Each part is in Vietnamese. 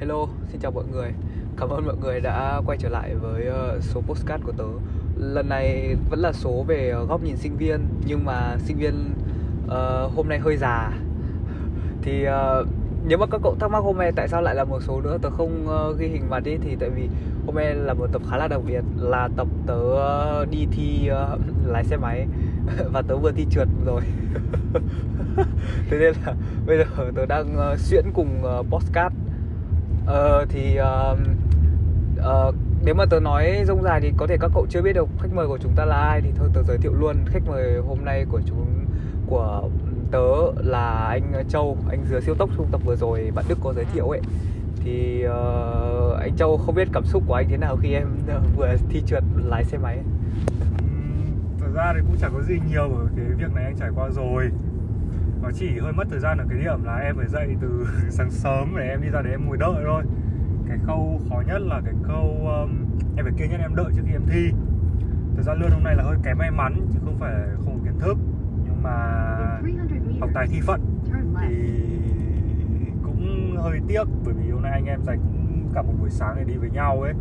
Hello, xin chào mọi người. Cảm ơn mọi người đã quay trở lại với ờ, số postcard của tớ. Lần này vẫn là số về ờ, góc nhìn sinh viên Nhưng mà sinh viên uh, hôm nay hơi già. Thì uh, nếu mà các cậu thắc mắc hôm nay tại sao lại là một số nữa tớ không uh, ghi hình mặt đi Thì tại vì hôm nay là một tập khá là đặc biệt Là tập tớ uh, đi thi uh, lái xe máy. Và tớ vừa thi trượt rồi. Thế nên là bây giờ tớ đang uh, xuyễn cùng uh, postcard. Ờ thì uh, uh, nếu mà tớ nói rông dài thì có thể các cậu chưa biết được khách mời của chúng ta là ai thì thôi tớ giới thiệu luôn. Khách mời hôm nay của chúng của tớ là anh Châu anh dừa siêu tốc trong tập vừa rồi bạn Đức có giới thiệu ấy. Thì uh, anh Châu không biết cảm xúc của anh thế nào khi em vừa thi trượt lái xe máy. Thật ra thì cũng chẳng có gì nhiều ở cái việc này anh trải qua rồi nó chỉ hơi mất thời gian ở cái điểm là em phải dậy từ sáng sớm để em đi ra để em ngồi đợi thôi. Cái khâu khó nhất là cái câu um, em phải kiên nhẫn em đợi trước khi em thi. Thời gian lương hôm nay là hơi kém may mắn chứ không phải không có kiến thức. Nhưng mà học tài thi phận thì cũng hơi tiếc bởi vì hôm nay anh em dành cũng cả một buổi sáng để đi với nhau ấy.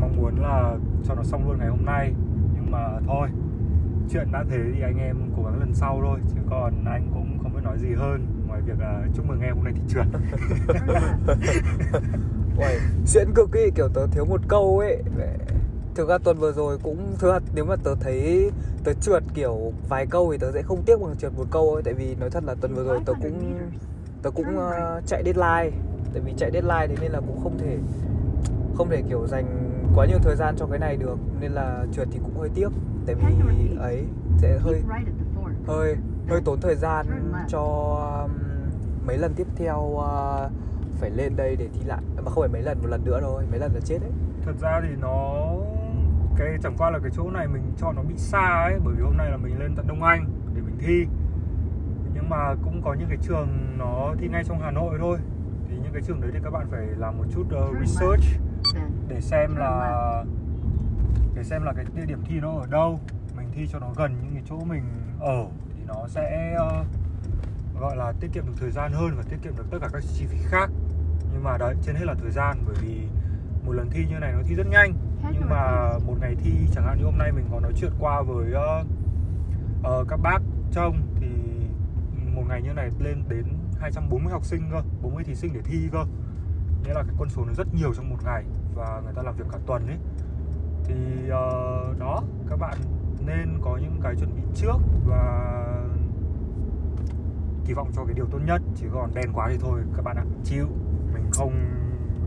Mong muốn là cho nó xong luôn ngày hôm nay. Nhưng mà thôi chuyện đã thế thì anh em cố gắng lần sau thôi. Chứ còn anh cũng nói gì hơn. Ngoài việc là chúc mừng em hôm nay thì trượt. Uầy, xuyễn cực ý, kiểu tớ thiếu một câu ấy. Thực ra tuần vừa rồi cũng Thực ra nếu mà tớ thấy tớ trượt kiểu vài câu thì tớ sẽ không tiếc bằng trượt một câu ấy. Tại vì nói thật là tuần vừa rồi tớ cũng Tớ cũng uh, chạy deadline. Tại vì chạy deadline thế nên là cũng không thể Không thể kiểu dành quá nhiều thời gian cho cái này được. Nên là trượt thì cũng hơi tiếc. Tại vì ấy sẽ hơi hơi hơi tốn thời gian cho um, mấy lần tiếp theo uh, phải lên đây để thi lại. Mà không phải mấy lần một lần nữa thôi. Mấy lần là chết đấy. Thật ra thì nó cái chẳng qua là cái chỗ này mình cho nó bị xa ấy bởi vì hôm nay là mình lên tận đông anh để mình thi. Nhưng mà cũng có những cái trường nó thi ngay trong hà nội thôi. Thì những cái trường đấy thì các bạn phải làm một chút uh, research để xem là để xem là cái địa điểm thi nó ở đâu. Mình thi cho nó gần những cái chỗ mình ở nó sẽ uh, gọi là tiết kiệm được thời gian hơn và tiết kiệm được tất cả các chi phí khác. Nhưng mà đấy trên hết là thời gian bởi vì một lần thi như này nó thi rất nhanh. Nhưng mà một ngày thi chẳng hạn như hôm nay mình có nói chuyện qua với uh, uh, các bác trông thì một ngày như này lên đến 240 học sinh cơ 40 thí sinh để thi cơ. Nghĩa là cái con số nó rất nhiều trong một ngày và người ta làm việc cả tuần ấy. Thì uh, đó các bạn nên có những cái chuẩn bị trước và kỳ vọng cho cái điều tốt nhất chứ còn đen quá thì thôi các bạn ạ. Chịu mình không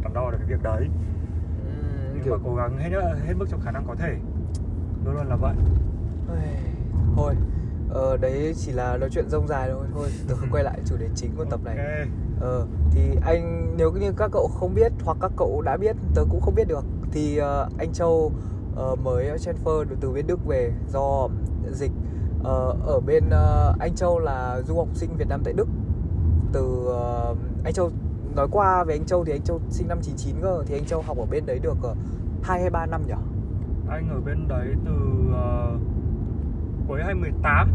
đắn đo được cái việc đấy. Uhm, nhưng kiểu... mà cố gắng hết hết mức trong khả năng có thể. Luôn luôn là vậy. Thôi ờ, đấy chỉ là nói chuyện rông dài thôi thôi tôi quay lại chủ đề chính của tập này. Ờ, thì anh nếu như các cậu không biết hoặc các cậu đã biết tớ cũng không biết được thì uh, anh Châu uh, mới transfer từ bên Đức về do dịch Ờ, ở bên uh, anh Châu là du học sinh Việt Nam tại Đức. Từ uh, anh Châu nói qua về anh Châu thì anh Châu sinh năm 99 cơ thì anh Châu học ở bên đấy được uh, 2 hay 3 năm nhỉ? Anh ở bên đấy từ uh, cuối 2018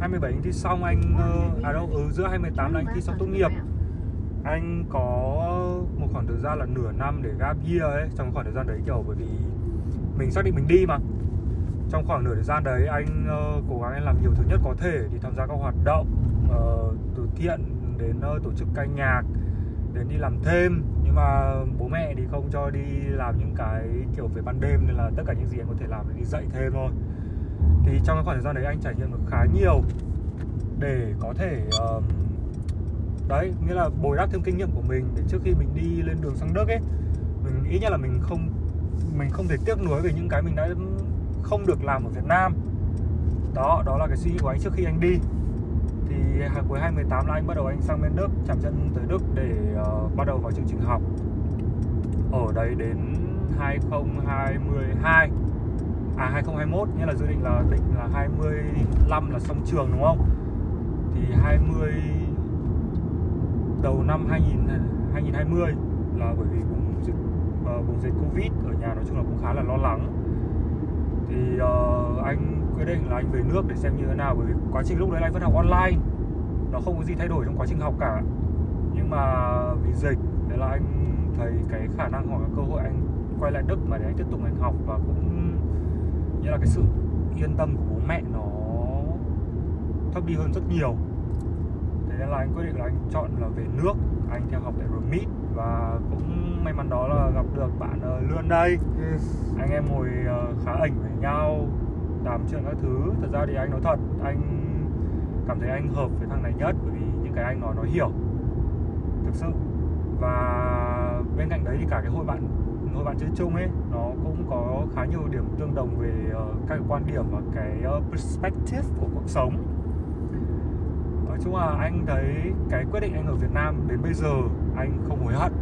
27 anh thi xong anh uh, à đâu ừ giữa 2018 là anh thi xong tốt nghiệp. Anh có một khoảng thời gian là nửa năm để gap year ấy trong khoảng thời gian đấy kiểu bởi vì mình xác định mình đi mà trong khoảng nửa thời gian đấy anh uh, cố gắng anh làm nhiều thứ nhất có thể đi tham gia các hoạt động uh, từ thiện đến uh, tổ chức ca nhạc đến đi làm thêm. Nhưng mà bố mẹ thì không cho đi làm những cái kiểu về ban đêm nên là tất cả những gì anh có thể làm là đi dạy thêm thôi. Thì trong cái khoảng thời gian đấy anh trải nghiệm được khá nhiều để có thể uh, đấy nghĩa là bồi đắp thêm kinh nghiệm của mình để trước khi mình đi lên đường sang Đức ấy mình nghĩ nhất là mình không mình không thể tiếc nuối về những cái mình đã không được làm ở Việt Nam. Đó đó là cái suy nghĩ của anh trước khi anh đi. Thì à, cuối 2018 là anh bắt đầu anh sang bên Đức chạm chân tới Đức để uh, bắt đầu vào chương trình học. Ở đấy đến 2022 à 2021 nghĩa là dự định là định là 25 là xong trường đúng không? Thì 20 đầu năm 2000 2020 là bởi vì vùng dịch ờ, uh, vùng dịch Covid ở nhà nói chung là cũng khá là lo lắng thì uh, anh quyết định là anh về nước để xem như thế nào bởi vì quá trình lúc đấy anh vẫn học online. Nó không có gì thay đổi trong quá trình học cả. Nhưng mà vì dịch thế là anh thấy cái khả năng hoặc là cơ hội anh quay lại Đức mà để anh tiếp tục anh học và cũng như là cái sự yên tâm của bố mẹ nó thấp đi hơn rất nhiều. Thế nên là anh quyết định là anh chọn là về nước anh theo học tại RMIT và cũng may mắn đó là gặp được bạn uh, Lươn đây. Ừ. anh em ngồi uh, khá ảnh với nhau làm chuyện các thứ. Thật ra thì anh nói thật anh cảm thấy anh hợp với thằng này nhất bởi vì những cái anh nói nó hiểu. Thực sự. Và bên cạnh đấy thì cả cái hội bạn hội bạn chơi chung ấy nó cũng có khá nhiều điểm tương đồng về uh, các cái quan điểm và cái uh, perspective của cuộc sống. Nói chung là anh thấy cái quyết định anh ở Việt Nam đến bây giờ anh không hối hận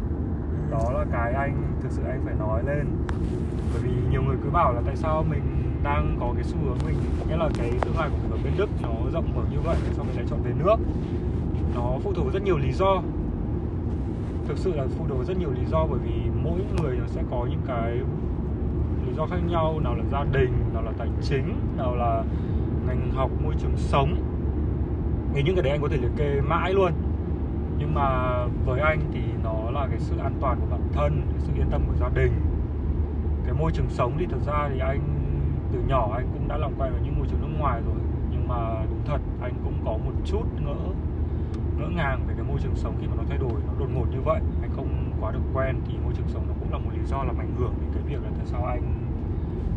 đó là cái anh, thực sự anh phải nói lên. Bởi vì nhiều người cứ bảo là tại sao mình đang có cái xu hướng mình, nghĩa là cái tương lai của mình ở bên Đức nó rộng mở như vậy sao mình lại chọn về nước. Nó phụ thuộc rất nhiều lý do. Thực sự là phụ thuộc rất nhiều lý do bởi vì mỗi người nó sẽ có những cái lý do khác nhau, nào là gia đình, nào là tài chính, nào là ngành học, môi trường sống. Thì những cái đấy anh có thể liệt kê mãi luôn nhưng mà với anh thì nó là cái sự an toàn của bản thân, cái sự yên tâm của gia đình. Cái môi trường sống thì thực ra thì anh, từ nhỏ anh cũng đã làm quen với những môi trường nước ngoài rồi. Nhưng mà đúng thật, anh cũng có một chút ngỡ ngỡ ngàng về cái môi trường sống khi mà nó thay đổi, nó đột ngột như vậy. Anh không quá được quen thì môi trường sống nó cũng là một lý do làm ảnh hưởng đến cái việc là tại sao anh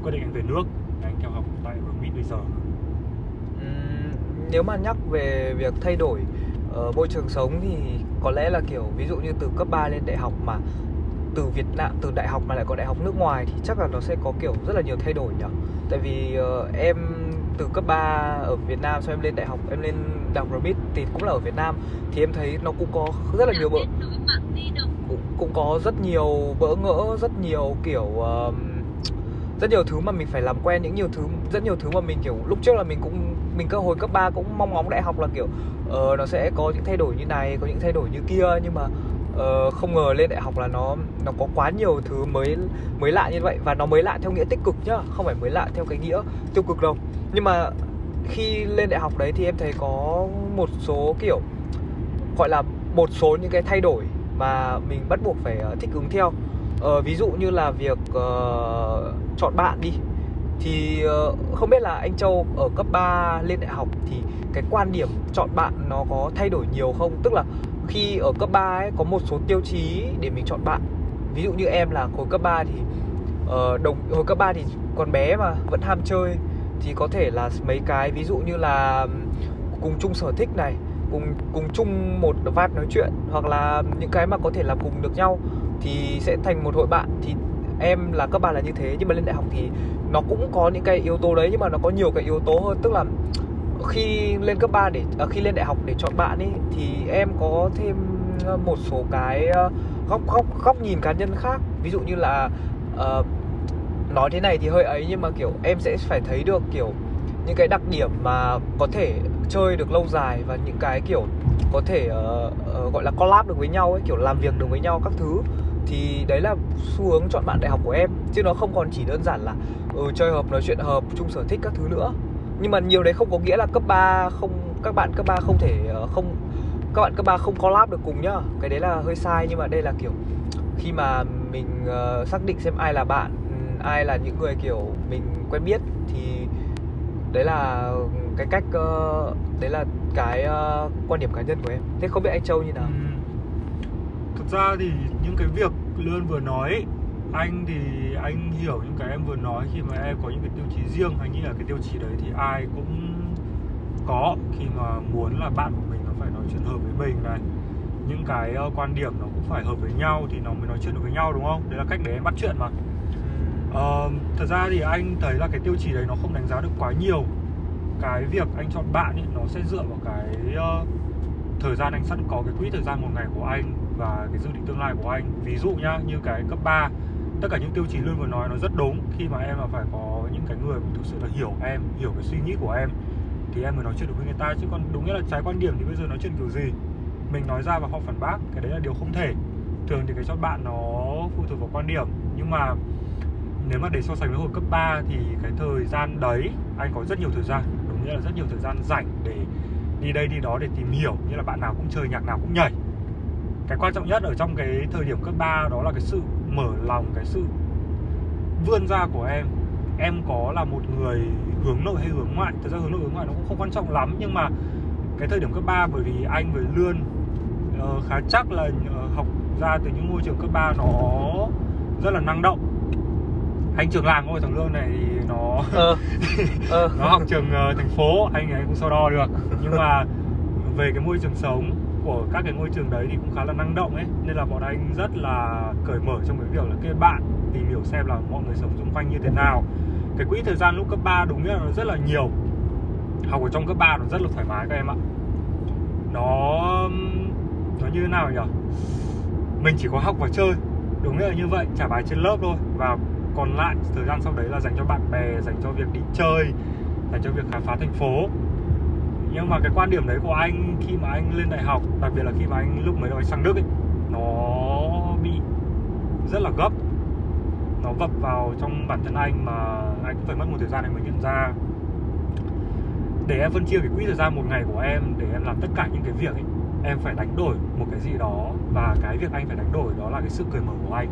quyết định anh về nước. Anh theo học tại ở Mỹ bây giờ. Nếu mà nhắc về việc thay đổi uh, môi trường sống thì có lẽ là kiểu ví dụ như từ cấp 3 lên đại học mà từ Việt Nam từ đại học mà lại có đại học nước ngoài thì chắc là nó sẽ có kiểu rất là nhiều thay đổi nhỉ? Tại vì uh, em từ cấp 3 ở Việt Nam sau em lên đại học em lên đại học RMIT thì cũng là ở Việt Nam thì em thấy nó cũng có rất là nhiều bỡ cũng, cũng có rất nhiều bỡ ngỡ rất nhiều kiểu uh, rất nhiều thứ mà mình phải làm quen những nhiều thứ rất nhiều thứ mà mình kiểu lúc trước là mình cũng mình cơ hồi cấp 3 cũng mong ngóng đại học là kiểu uh, nó sẽ có những thay đổi như này có những thay đổi như kia nhưng mà uh, không ngờ lên đại học là nó nó có quá nhiều thứ mới mới lạ như vậy. Và nó mới lạ theo nghĩa tích cực nhá không phải mới lạ theo cái nghĩa tiêu cực đâu. Nhưng mà khi lên đại học đấy thì em thấy có một số kiểu gọi là một số những cái thay đổi mà mình bắt buộc phải uh, thích ứng theo uh, ví dụ như là việc uh, chọn bạn đi thì uh, không biết là anh Châu ở cấp 3 lên đại học thì cái quan điểm chọn bạn nó có thay đổi nhiều không? Tức là khi ở cấp 3 ấy có một số tiêu chí để mình chọn bạn. Ví dụ như em là hồi cấp 3 thì uh, đồng hồi cấp 3 thì còn bé mà vẫn ham chơi thì có thể là mấy cái ví dụ như là cùng chung sở thích này cùng cùng chung một vát nói chuyện hoặc là những cái mà có thể làm cùng được nhau thì sẽ thành một hội bạn. Thì em là cấp ba là như thế nhưng mà lên đại học thì nó cũng có những cái yếu tố đấy nhưng mà nó có nhiều cái yếu tố hơn. Tức là khi lên cấp 3 để à, khi lên đại học để chọn bạn ấy thì em có thêm ờ, một số cái ờ, góc góc góc nhìn cá nhân khác. Ví dụ như là uh, nói thế này thì hơi ấy nhưng mà kiểu em sẽ phải thấy được kiểu những cái đặc điểm mà có thể chơi được lâu dài và những cái kiểu có thể uh, uh, gọi là collab được với nhau ấy kiểu làm việc được với nhau các thứ thì đấy là xu hướng chọn bạn đại học của em. Chứ nó không còn chỉ đơn giản là ừ, chơi hợp nói chuyện hợp chung sở thích các thứ nữa. Nhưng mà nhiều đấy không có nghĩa là cấp 3 không các bạn cấp 3 không thể uh, không các bạn cấp 3 không collab được cùng nhá. Cái đấy là hơi sai nhưng mà đây là kiểu khi mà mình uh, xác định xem ai là bạn ai là những người kiểu mình quen biết thì đấy là cái cách uh, đấy là cái uh, quan điểm cá nhân của em. Thế không biết anh châu như nào? Ừ. thực ra thì những cái việc lươn vừa nói anh thì anh hiểu những cái em vừa nói khi mà em có những cái tiêu chí riêng. Anh nghĩ là cái tiêu chí đấy thì ai cũng có khi mà muốn là bạn của mình nó phải nói chuyện hợp với mình này. Những cái uh, quan điểm nó cũng phải hợp với nhau thì nó mới nói chuyện được với nhau đúng không? Đấy là cách để em bắt chuyện mà. Uh, thật ra thì anh thấy là cái tiêu chí đấy nó không đánh giá được quá nhiều cái việc anh chọn bạn ấy nó sẽ dựa vào cái uh, thời gian anh sẵn có cái quỹ thời gian một ngày của anh và cái dự định tương lai của anh. Ví dụ nhá như cái cấp 3 tất cả những tiêu chí luôn vừa nói nó rất đúng. Khi mà em là phải có những cái người mà thực sự là hiểu em hiểu cái suy nghĩ của em thì em mới nói chuyện được với người ta. Chứ còn đúng nghĩa là trái quan điểm thì bây giờ nói chuyện kiểu gì? Mình nói ra và họ phản bác cái đấy là điều không thể. Thường thì cái chọn bạn nó phụ thuộc vào quan điểm. Nhưng mà nếu mà để so sánh với hồi cấp 3 thì cái thời gian đấy anh có rất nhiều thời gian nghĩa là rất nhiều thời gian rảnh để đi đây đi đó để tìm hiểu như là bạn nào cũng chơi nhạc nào cũng nhảy. Cái quan trọng nhất ở trong cái thời điểm cấp 3 đó là cái sự mở lòng cái sự vươn ra của em. Em có là một người hướng nội hay hướng ngoại? Thực ra hướng nội hướng ngoại nó cũng không quan trọng lắm nhưng mà cái thời điểm cấp 3 bởi vì anh với lươn uh, khá chắc là uh, học ra từ những môi trường cấp 3 nó rất là năng động anh trường làng thôi thằng lương này thì nó ờ. Ờ. nó học trường uh, thành phố anh ấy cũng so đo được. Nhưng mà về cái môi trường sống của các cái ngôi trường đấy thì cũng khá là năng động ấy. Nên là bọn anh rất là cởi mở trong cái việc là kết bạn tìm hiểu xem là mọi người sống xung quanh như thế nào. Cái quỹ thời gian lúc cấp 3 đúng là nó rất là nhiều. Học ở trong cấp 3 nó rất là thoải mái các em ạ. Nó nó như thế nào nhỉ? Mình chỉ có học và chơi. Đúng là như vậy trả bài trên lớp thôi. Và còn lại thời gian sau đấy là dành cho bạn bè, dành cho việc đi chơi, dành cho việc khám phá thành phố. Nhưng mà cái quan điểm đấy của anh khi mà anh lên đại học, đặc biệt là khi mà anh lúc mới đầu anh sang đức ấy, nó bị rất là gấp. Nó vập vào trong bản thân anh mà anh cũng phải mất một thời gian để mới nhận ra. Để em phân chia cái quỹ thời gian một ngày của em, để em làm tất cả những cái việc ấy, em phải đánh đổi một cái gì đó và cái việc anh phải đánh đổi đó là cái sự cởi mở của anh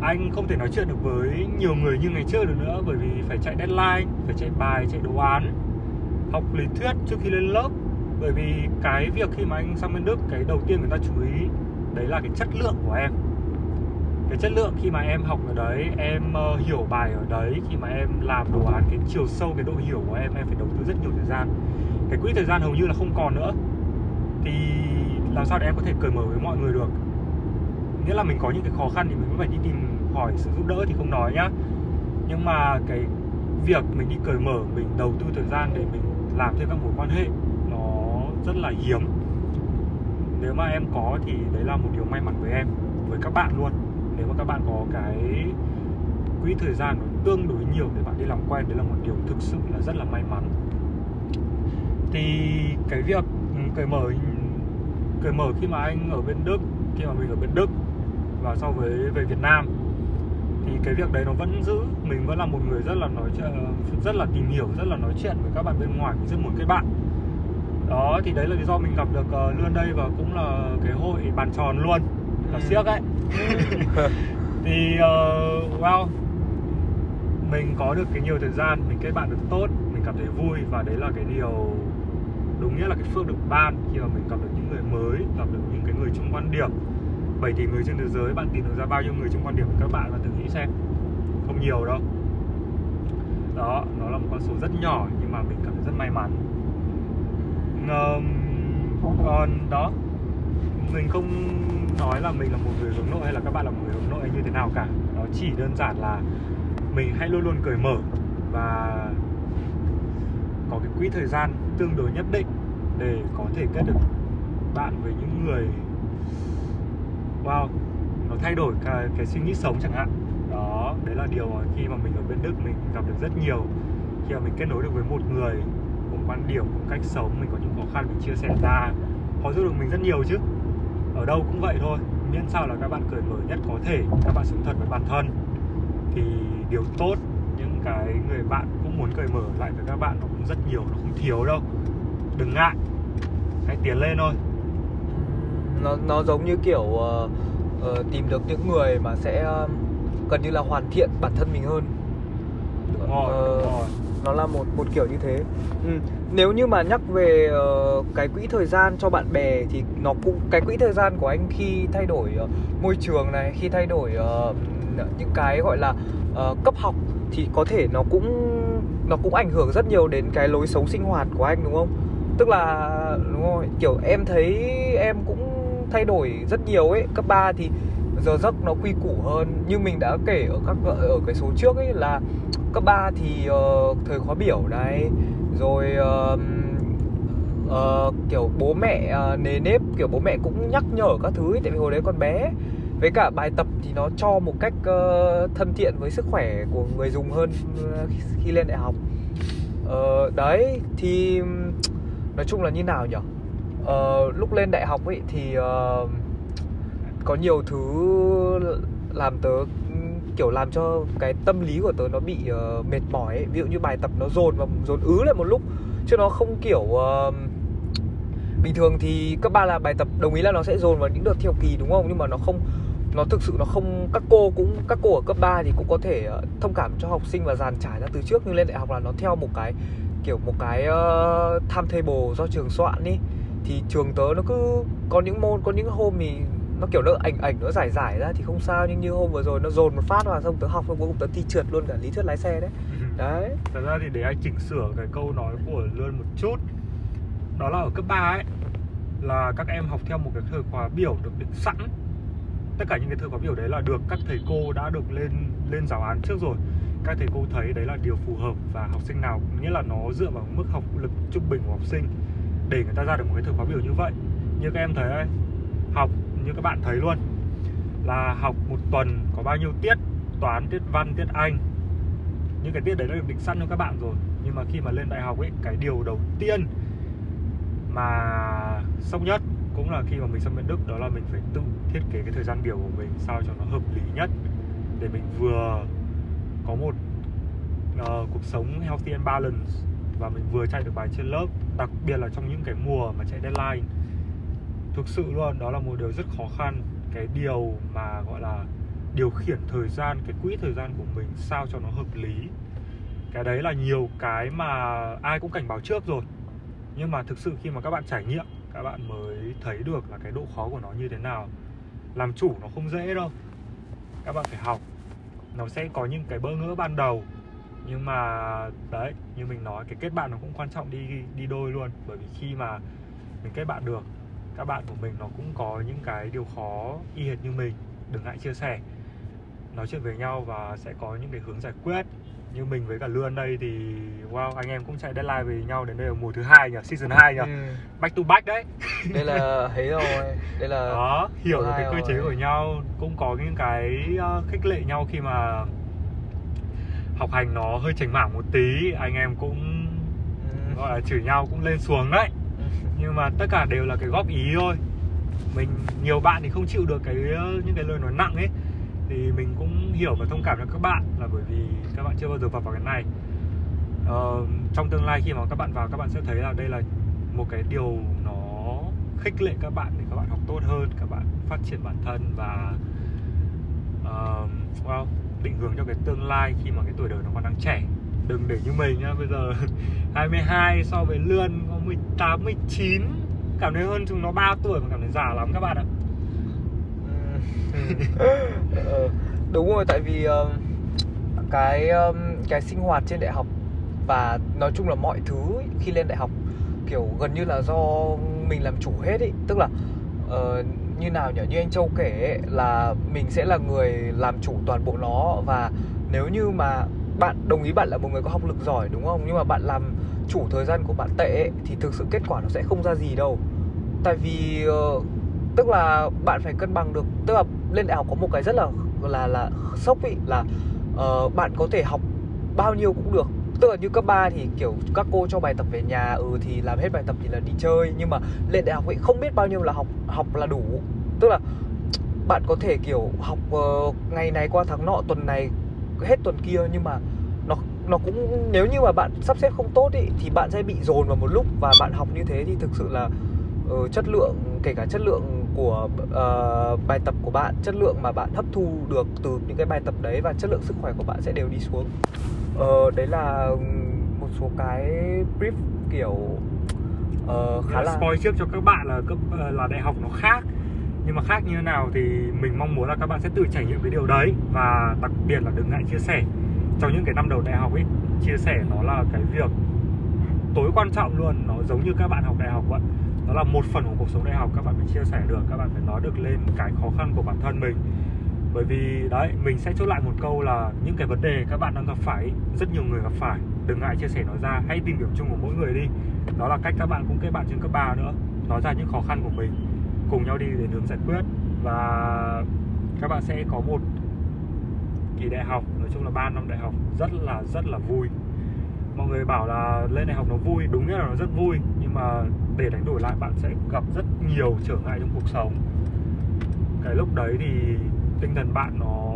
anh không thể nói chuyện được với nhiều người như ngày trước được nữa bởi vì phải chạy deadline, phải chạy bài, chạy đồ án, học lý thuyết trước khi lên lớp. Bởi vì cái việc khi mà anh sang bên đức, cái đầu tiên người ta chú ý, đấy là cái chất lượng của em. Cái chất lượng khi mà em học ở đấy, em ờ, hiểu bài ở đấy, khi mà em làm đồ án, cái chiều sâu, cái độ hiểu của em em phải đầu tư rất nhiều thời gian. Cái quỹ thời gian hầu như là không còn nữa. Thì làm sao để em có thể cởi mở với mọi người được? Nghĩa là mình có những cái khó khăn thì mình cũng phải đi tìm hỏi, sự giúp đỡ thì không nói nhá. Nhưng mà cái việc mình đi cởi mở, mình đầu tư thời gian để mình làm thêm các mối quan hệ, nó rất là hiếm. Nếu mà em có thì đấy là một điều may mắn với em, với các bạn luôn. Nếu mà các bạn có cái quỹ thời gian nó tương đối nhiều để bạn đi làm quen, đấy là một điều thực sự là rất là may mắn. Thì cái việc ừ, cởi mở cởi mở khi mà anh ở bên Đức, khi mà mình ở bên Đức và so với về Việt Nam. Thì cái việc đấy nó vẫn giữ mình vẫn là một người rất là nói rất là tìm hiểu rất là nói chuyện với các bạn bên ngoài mình rất muốn kết bạn. Đó thì đấy là lý do mình gặp được uh, lươn đây và cũng là cái hội bàn tròn luôn là ừ. siếc ấy. Thì uh, wow. Mình có được cái nhiều thời gian mình kết bạn được tốt mình cảm thấy vui và đấy là cái điều đúng nghĩa là cái phước được ban khi mà mình gặp được những người mới gặp được những cái người chung quan điểm 7 tỷ người trên thế giới bạn tìm được ra bao nhiêu người chung quan điểm với các bạn và tự nghĩ xem. Không nhiều đâu. Đó nó là một con số rất nhỏ nhưng mà mình cảm thấy rất may mắn. Um, còn đó mình không nói là mình là một người hướng nội hay là các bạn là một người hướng nội hay như thế nào cả. Nó chỉ đơn giản là mình hãy luôn luôn cởi mở và có cái quỹ thời gian tương đối nhất định để có thể kết được bạn với những người wow nó thay đổi cái, cái suy nghĩ sống chẳng hạn. Đó đấy là điều mà khi mà mình ở bên đức mình gặp được rất nhiều. Khi mà mình kết nối được với một người cùng quan điểm cùng cách sống mình có những khó khăn mình chia sẻ ra họ giúp được mình rất nhiều chứ. Ở đâu cũng vậy thôi miễn sao là các bạn cởi mở nhất có thể các bạn sống thật với bản thân. Thì điều tốt những cái người bạn cũng muốn cởi mở lại với các bạn nó cũng rất nhiều nó không thiếu đâu. Đừng ngại hãy tiến lên thôi nó nó giống như kiểu uh, uh, tìm được những người mà sẽ uh, gần như là hoàn thiện bản thân mình hơn đúng rồi, uh, đúng rồi. nó là một một kiểu như thế ừ. nếu như mà nhắc về uh, cái quỹ thời gian cho bạn bè thì nó cũng cái quỹ thời gian của anh khi thay đổi uh, môi trường này khi thay đổi uh, những cái gọi là uh, cấp học thì có thể nó cũng nó cũng ảnh hưởng rất nhiều đến cái lối sống sinh hoạt của anh đúng không tức là đúng rồi kiểu em thấy em cũng thay đổi rất nhiều ấy. Cấp 3 thì giờ giấc nó quy củ hơn. Như mình đã kể ở các ở cái số trước ấy là cấp 3 thì uh, thời khóa biểu này rồi uh, uh, kiểu bố mẹ uh, nề nếp kiểu bố mẹ cũng nhắc nhở các thứ ấy, tại vì hồi đấy còn bé. Với cả bài tập thì nó cho một cách uh, thân thiện với sức khỏe của người dùng hơn uh, khi lên đại học. Uh, đấy thì nói chung là như nào nhỉ? Uh, lúc lên đại học ấy thì uh, có nhiều thứ làm tớ kiểu làm cho cái tâm lý của tớ nó bị uh, mệt mỏi ấy. ví dụ như bài tập nó dồn và dồn ứ lại một lúc chứ nó không kiểu uh, bình thường thì cấp ba là bài tập đồng ý là nó sẽ dồn vào những đợt theo kỳ đúng không? Nhưng mà nó không nó thực sự nó không các cô cũng các cô ở cấp 3 thì cũng có thể uh, thông cảm cho học sinh và dàn trải ra từ trước. Nhưng lên đại học là nó theo một cái kiểu một cái uh, timetable do trường soạn đi thì trường tớ nó cứ có những môn có những hôm thì nó kiểu nó ảnh ảnh nó giải giải ra thì không sao nhưng như hôm vừa rồi nó dồn một phát vào xong tớ học xong cuối cùng tớ thi trượt luôn cả lý thuyết lái xe đấy. Đấy. Thật ra thì để anh chỉnh sửa cái câu nói của lươn một chút đó là ở cấp 3 ấy là các em học theo một cái thời khóa biểu được định sẵn. Tất cả những cái thời khóa biểu đấy là được các thầy cô đã được lên lên giáo án trước rồi. Các thầy cô thấy đấy là điều phù hợp và học sinh nào nghĩa là nó dựa vào mức học lực trung bình của học sinh để người ta ra được một cái thời khóa biểu như vậy. Như các em thấy đây học như các bạn thấy luôn là học một tuần có bao nhiêu tiết toán tiết văn tiết anh. Những cái tiết đấy đã được định sẵn cho các bạn rồi. Nhưng mà khi mà lên đại học ấy cái điều đầu tiên mà sốc nhất cũng là khi mà mình sang bên Đức đó là mình phải tự thiết kế cái thời gian biểu của mình sao cho nó hợp lý nhất. Để mình vừa có một uh, cuộc sống healthy and balance và mình vừa chạy được bài trên lớp đặc biệt là trong những cái mùa mà chạy deadline. Thực sự luôn, đó là một điều rất khó khăn. Cái điều mà gọi là điều khiển thời gian, cái quỹ thời gian của mình sao cho nó hợp lý. Cái đấy là nhiều cái mà ai cũng cảnh báo trước rồi. Nhưng mà thực sự khi mà các bạn trải nghiệm, các bạn mới thấy được là cái độ khó của nó như thế nào. Làm chủ nó không dễ đâu. Các bạn phải học. Nó sẽ có những cái bỡ ngỡ ban đầu nhưng mà đấy như mình nói cái kết bạn nó cũng quan trọng đi đi đôi luôn. Bởi vì khi mà mình kết bạn được các bạn của mình nó cũng có những cái điều khó y hệt như mình đừng ngại chia sẻ. Nói chuyện với nhau và sẽ có những cái hướng giải quyết. Như mình với cả lươn đây thì wow anh em cũng chạy deadline với nhau đến đây là mùa thứ hai nhỉ season 2 nhỉ? Ừ. back to back đấy. Đây là thấy rồi. Đây là đó hiểu được cái cơ chế của nhau. Cũng có những cái uh, khích lệ nhau khi mà học hành nó hơi chảnh mảng một tí anh em cũng ừ. gọi là chửi nhau cũng lên xuống đấy. Ừ. nhưng mà tất cả đều là cái góp ý thôi. Mình nhiều bạn thì không chịu được cái những cái lời nói nặng ấy. Thì mình cũng hiểu và thông cảm cho các bạn là bởi vì các bạn chưa bao giờ vào vào cái này. Uh, trong tương lai khi mà các bạn vào các bạn sẽ thấy là đây là một cái điều nó khích lệ các bạn để các bạn học tốt hơn các bạn phát triển bản thân và uh, well, định hướng cho cái tương lai khi mà cái tuổi đời nó còn đang trẻ. Đừng để như mình nhá bây giờ 22 so với lươn có 18 19 cảm thấy hơn chúng nó 3 tuổi mà cảm thấy già lắm các bạn ạ. Ờ, đúng rồi tại vì uh, cái um, cái sinh hoạt trên đại học và nói chung là mọi thứ khi lên đại học kiểu gần như là do mình làm chủ hết ý tức là uh, như nào nhỉ? Như anh châu kể ấy, là mình sẽ là người làm chủ toàn bộ nó. Và nếu như mà bạn đồng ý bạn là một người có học lực giỏi đúng không? Nhưng mà bạn làm chủ thời gian của bạn tệ ấy, thì thực sự kết quả nó sẽ không ra gì đâu. Tại vì uh, tức là bạn phải cân bằng được. Tức là lên đại học có một cái rất là là là sốc ý là uh, bạn có thể học bao nhiêu cũng được tức là như cấp 3 thì kiểu các cô cho bài tập về nhà ừ thì làm hết bài tập thì là đi chơi. Nhưng mà lên đại học ấy không biết bao nhiêu là học học là đủ. Tức là bạn có thể kiểu học uh, ngày này qua tháng nọ tuần này hết tuần kia. Nhưng mà nó nó cũng nếu như mà bạn sắp xếp không tốt ý, thì bạn sẽ bị dồn vào một lúc. Và bạn học như thế thì thực sự là uh, chất lượng kể cả chất lượng của uh, bài tập của bạn chất lượng mà bạn hấp thu được từ những cái bài tập đấy và chất lượng sức khỏe của bạn sẽ đều đi xuống uh, đấy là một số cái brief kiểu uh, khá là spoil trước cho các bạn là cấp uh, là đại học nó khác. Nhưng mà khác như thế nào thì mình mong muốn là các bạn sẽ tự trải nghiệm cái điều đấy và đặc biệt là đừng ngại chia sẻ. Trong những cái năm đầu đại học ấy chia sẻ nó là cái việc tối quan trọng luôn nó giống như các bạn học đại học vậy đó là một phần của cuộc sống đại học các bạn phải chia sẻ được các bạn phải nói được lên cái khó khăn của bản thân mình bởi vì, đấy, mình sẽ chốt lại một câu là những cái vấn đề các bạn đang gặp phải, rất nhiều người gặp phải, đừng ngại chia sẻ nói ra, hãy tìm điểm chung của mỗi người đi. Đó là cách các bạn cũng kết bạn trên cấp 3 nữa, nói ra những khó khăn của mình, cùng nhau đi để hướng giải quyết. Và các bạn sẽ có một kỳ đại học, nói chung là 3 năm đại học, rất là rất là vui. Mọi người bảo là lên đại học nó vui, đúng là nó rất vui, nhưng mà để đánh đổi lại bạn sẽ gặp rất nhiều trở ngại trong cuộc sống. Cái lúc đấy thì tinh thần bạn nó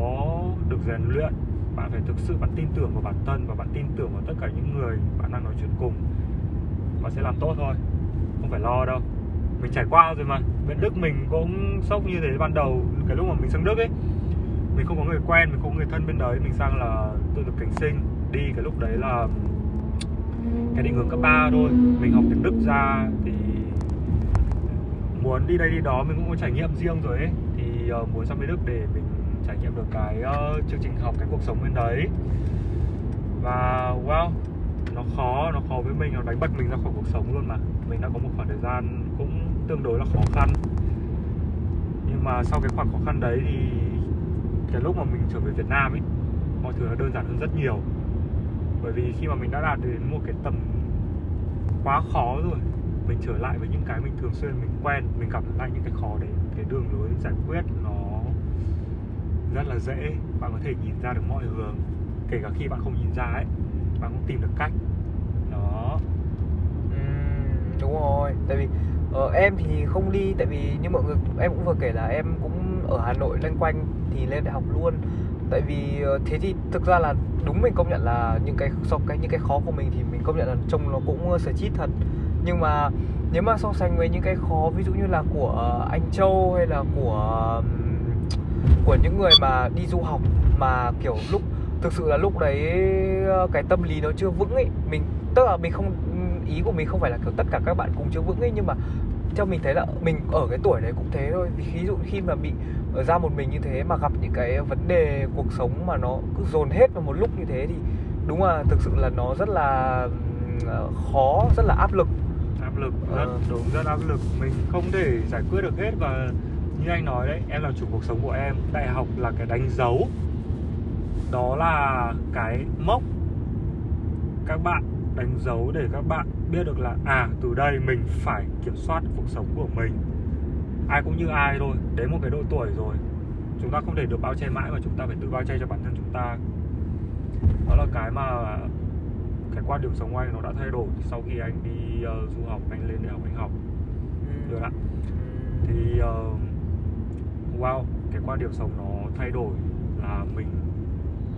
được rèn luyện, bạn phải thực sự bạn tin tưởng vào bản thân và bạn tin tưởng vào tất cả những người bạn đang nói chuyện cùng. Bạn sẽ làm tốt thôi, không phải lo đâu. Mình trải qua rồi mà. Bên Đức mình cũng sốc như thế ban đầu, cái lúc mà mình sang Đức ấy, mình không có người quen, mình không có người thân bên đấy, mình sang là tôi được cảnh sinh. Đi cái lúc đấy là cái định hướng cấp 3 thôi. Mình học tiếng Đức ra thì muốn đi đây đi đó, mình cũng có trải nghiệm riêng rồi ấy uh, muốn sang bên Đức để mình trải nghiệm được cái uh, chương trình học cái cuộc sống bên đấy. Và wow nó khó nó khó với mình nó đánh bật mình ra khỏi cuộc sống luôn mà. Mình đã có một khoảng thời gian cũng tương đối là khó khăn. Nhưng mà sau cái khoảng khó khăn đấy thì cái lúc mà mình trở về Việt Nam ấy mọi thứ nó đơn giản hơn rất nhiều. Bởi vì khi mà mình đã đạt đến một cái tầm quá khó rồi mình trở lại với những cái mình thường xuyên mình quen mình cảm thấy lại những cái khó đấy cái đường lối giải quyết nó rất là dễ. Bạn có thể nhìn ra được mọi hướng kể cả khi bạn không nhìn ra ấy bạn cũng tìm được cách. Đó. Ừ, đúng rồi. Tại vì ở em thì không đi tại vì như mọi người em cũng vừa kể là em cũng ở Hà Nội loanh quanh thì lên đại học luôn. Tại vì ờ, thế thì thực ra là đúng mình công nhận là những cái so cái những cái khó của mình thì mình công nhận là trông nó cũng ờ, sở chít thật. Nhưng mà nếu mà so sánh với những cái khó, ví dụ như là của ờ, anh Châu hay là của của những người mà đi du học mà, kiểu, lúc, thực sự là lúc đấy ờ, cái tâm lý nó chưa vững ấy. Mình, tức là mình không, ý của mình không phải là, kiểu, tất cả các bạn cùng chưa vững ấy, nhưng mà theo mình thấy là mình ở cái tuổi đấy cũng thế thôi. Ví dụ khi mà bị ở ra một mình như thế mà gặp những cái vấn đề cuộc sống mà nó cứ dồn hết vào một lúc như thế thì đúng là thực sự là nó rất là ờ, khó, rất là áp lực áp lực rất ờ. đúng rất áp lực. Mình không thể giải quyết được hết và như anh nói đấy em làm chủ cuộc sống của em. Đại học là cái đánh dấu. Đó là cái mốc các bạn đánh dấu để các bạn biết được là à từ đây mình phải kiểm soát cuộc sống của mình. Ai cũng như ai thôi đến một cái độ tuổi rồi chúng ta không thể được bao che mãi mà chúng ta phải tự bao che cho bản thân chúng ta. Đó là cái mà cái quan điểm sống của anh nó đã thay đổi sau khi anh đi uh, du học anh lên đại học anh học. Ừ. được ạ. Thì uh, wow cái quan điểm sống nó thay đổi là mình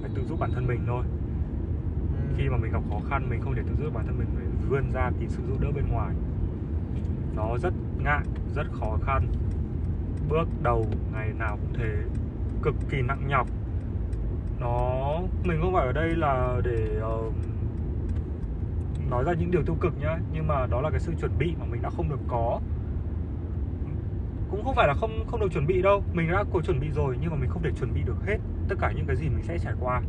phải tự giúp bản thân mình thôi. Ừ. khi mà mình gặp khó khăn mình không thể tự giúp bản thân mình phải vươn ra tìm sự giúp đỡ bên ngoài. Nó rất ngại rất khó khăn. Bước đầu ngày nào cũng thế. Cực kỳ nặng nhọc. Nó mình không phải ở đây là để uh, nói ra những điều tiêu cực nhá, nhưng mà đó là cái sự chuẩn bị mà mình đã không được có. Cũng không phải là không không được chuẩn bị đâu. Mình đã có chuẩn bị rồi, nhưng mà mình không thể chuẩn bị được hết tất cả những cái gì mình sẽ trải qua.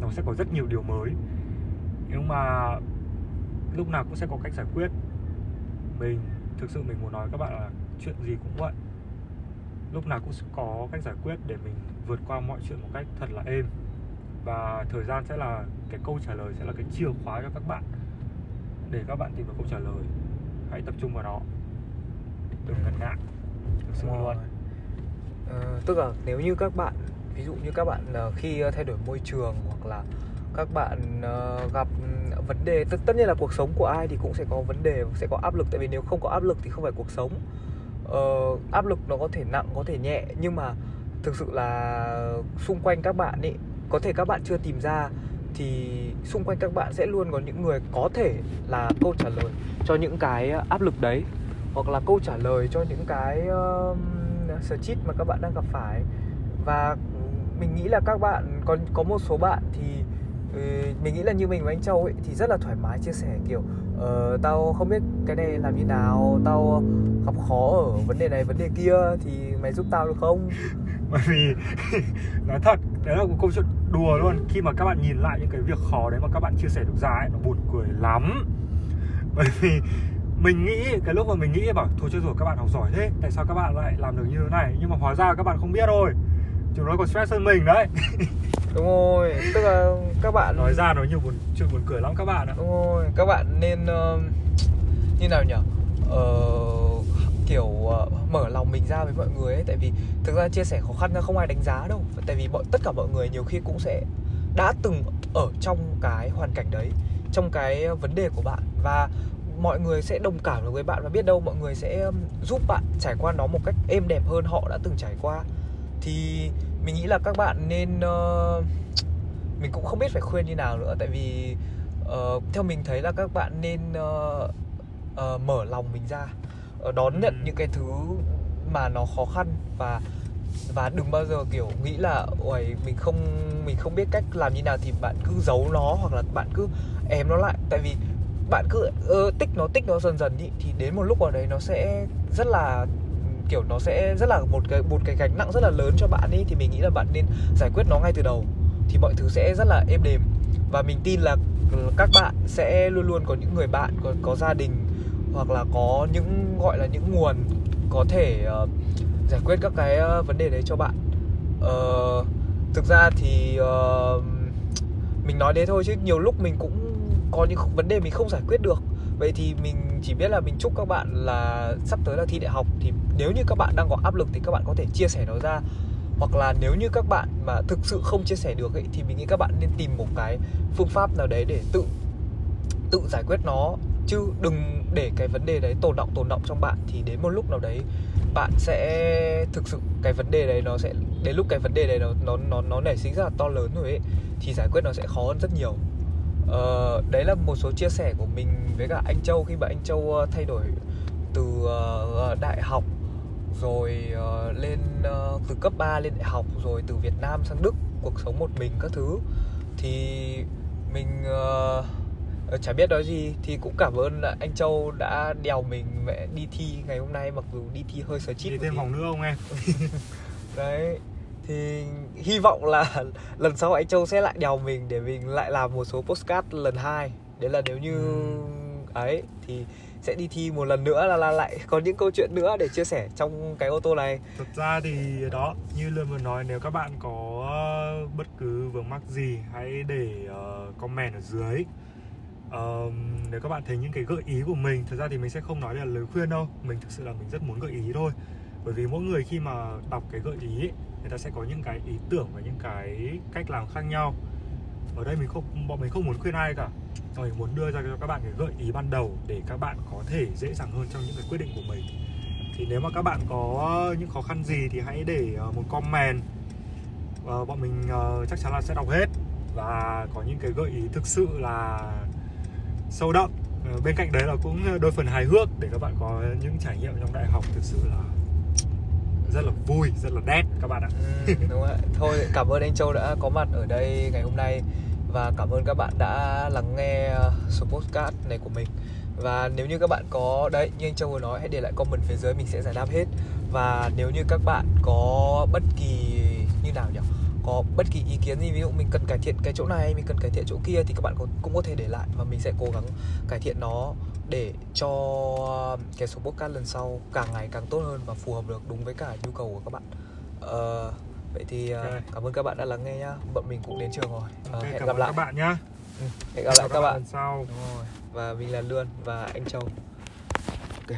Nó sẽ có rất nhiều điều mới. Nhưng mà lúc nào cũng sẽ có cách giải quyết. Mình, thực sự mình muốn nói các bạn là chuyện gì cũng vậy. Lúc nào cũng sẽ có cách giải quyết để mình vượt qua mọi chuyện một cách thật là êm. Và thời gian sẽ là, cái câu trả lời sẽ là cái chìa khóa cho các bạn để các bạn tìm được câu trả lời hãy tập trung vào nó. Đừng ngần ngại. Thực sự luôn. ờ, tức là nếu như các bạn ví dụ như các bạn uh, khi thay đổi môi trường hoặc là các bạn uh, gặp vấn đề tất tất nhiên là cuộc sống của ai thì cũng sẽ có vấn đề sẽ có áp lực. Tại vì nếu không có áp lực thì không phải cuộc sống. Uh, áp lực nó có thể nặng có thể nhẹ nhưng mà thực sự là xung quanh các bạn ấy có thể các bạn chưa tìm ra thì xung quanh các bạn sẽ luôn có những người có thể là câu trả lời cho những cái ờ, áp lực đấy hoặc là câu trả lời cho những cái uh, stress mà các bạn đang gặp phải. Và mình nghĩ là các bạn có có một số bạn thì uh, mình nghĩ là như mình và anh Châu ấy thì rất là thoải mái chia sẻ kiểu uh, tao không biết cái này làm như nào tao gặp khó ở vấn đề này vấn đề kia thì mày giúp tao được không? Bởi vì nói thật đấy là một câu chuyện đùa luôn. Khi mà các bạn nhìn lại những cái việc khó đấy mà các bạn chia sẻ được ra ấy nó buồn cười lắm. Bởi vì mình nghĩ cái lúc mà mình nghĩ bảo thôi chưa rồi các bạn học giỏi thế tại sao các bạn lại làm được như thế này? Nhưng mà hóa ra các bạn không biết thôi. Chúng nó còn stress hơn mình đấy. Đúng rồi tức là các bạn nói ra nó nhiều buồn chuyện buồn cười lắm các bạn ạ. Đúng rồi các bạn nên uh, như nào nhỉ? Uh, kiểu uh, mở lòng mình ra với mọi người ấy. Tại vì thực ra chia sẻ khó khăn không ai đánh giá đâu. Tại vì bọn tất cả mọi người nhiều khi cũng sẽ đã từng ở trong cái hoàn cảnh đấy trong cái vấn đề của bạn. Và mọi người sẽ đồng cảm được với bạn và biết đâu mọi người sẽ giúp bạn trải qua nó một cách êm đẹp hơn họ đã từng trải qua. Thì mình nghĩ là các bạn nên uh, mình cũng không biết phải khuyên như nào nữa. Tại vì uh, theo mình thấy là các bạn nên uh, uh, mở lòng mình ra. Ờ, đón nhận những cái thứ mà nó khó khăn và và đừng bao giờ kiểu nghĩ là ôi mình không mình không biết cách làm như nào thì bạn cứ giấu nó hoặc là bạn cứ ém nó lại. Tại vì bạn cứ ơ, tích nó tích nó dần dần ý, thì đến một lúc vào đấy nó sẽ rất là kiểu nó sẽ rất là một cái một cái gánh nặng rất là lớn cho bạn ấy thì mình nghĩ là bạn nên giải quyết nó ngay từ đầu thì mọi thứ sẽ rất là êm đềm. Và mình tin là các bạn sẽ luôn luôn có những người bạn có có gia đình hoặc là có những gọi là những nguồn có thể uh, giải quyết các cái ờ, vấn đề đấy cho bạn. Uh, thực ra thì uh, mình nói thế thôi chứ nhiều lúc mình cũng có những vấn đề mình không giải quyết được. Vậy thì mình chỉ biết là mình chúc các bạn là sắp tới là thi đại học. Thì nếu như các bạn đang có áp lực thì các bạn có thể chia sẻ nó ra. Hoặc là nếu như các bạn mà thực sự không chia sẻ được ấy, thì mình nghĩ các bạn nên tìm một cái phương pháp nào đấy để tự tự giải quyết nó chứ đừng để cái vấn đề đấy tồn động tồn động trong bạn thì đến một lúc nào đấy bạn sẽ thực sự cái vấn đề đấy nó sẽ đến lúc cái vấn đề đấy nó nó nó nó nảy sinh rất là to lớn rồi ấy thì giải quyết nó sẽ khó hơn rất nhiều. Ờ, đấy là một số chia sẻ của mình với cả anh Châu. Khi mà anh Châu ờ, thay đổi từ ờ, đại học rồi ờ, lên từ cấp 3 lên đại học rồi từ Việt Nam sang Đức cuộc sống một mình các thứ thì mình uh, chả biết nói gì thì cũng cảm ơn anh Châu đã đèo mình mẹ đi thi ngày hôm nay mặc dù đi thi hơi sờ chít đi thêm vòng nữa không em đấy thì hy vọng là lần sau anh Châu sẽ lại đèo mình để mình lại làm một số postcard lần hai đấy là nếu như Ừ. ấy thì sẽ đi thi một lần nữa là, là lại có những câu chuyện nữa để chia sẻ trong cái ô tô này Thực ra thì đó, như Lương vừa nói nếu các bạn có ờ, bất cứ vướng mắc gì hãy để ờ, comment ở dưới. Ờm, nếu các bạn thấy những cái gợi ý của mình, Thật ra thì mình sẽ không nói là lời khuyên đâu, mình thực sự là mình rất muốn gợi ý thôi. Bởi vì mỗi người khi mà đọc cái gợi ý ấy, người ta sẽ có những cái ý tưởng và những cái cách làm khác nhau. Ở đây mình không bọn mình không muốn khuyên ai cả. Bọn mình muốn đưa ra cho các bạn cái gợi ý ban đầu để các bạn có thể dễ dàng hơn trong những cái quyết định của mình thì nếu mà các bạn có những khó khăn gì thì hãy để ờ, một comment và bọn mình ờ, chắc chắn là sẽ đọc hết và có những cái gợi ý thực sự là sâu đậm. Ờ, bên cạnh đấy là cũng đôi phần hài hước để các bạn có những trải nghiệm trong đại học thực sự là rất là vui rất là đẹp các bạn ạ. Ừ, đúng rồi. Thôi cảm ơn anh Châu đã có mặt ở đây ngày hôm nay và cảm ơn các bạn đã lắng nghe ờ, số podcast này của mình. Và nếu như các bạn có đấy như anh Châu vừa nói hãy để lại comment phía dưới mình sẽ giải đáp hết. Và nếu như các bạn có bất kỳ như nào nhỉ? Có bất kỳ ý kiến gì? Ví dụ mình cần cải thiện cái chỗ này mình cần cải thiện chỗ kia thì các bạn cũng có thể để lại và mình sẽ cố gắng cải thiện nó để cho cái số podcast lần sau càng ngày càng tốt hơn và phù hợp được đúng với cả nhu cầu của các bạn. Ờ, vậy thì ờ, Ok. cảm ơn các bạn đã lắng nghe nhá. Bọn mình cũng đến trường rồi. Ờ, Ok, hẹn cảm gặp lại các bạn nhá. Ừ, hẹn gặp lại các bạn. lần sau. Đúng rồi. Và mình là Lươn và anh Châu. Ok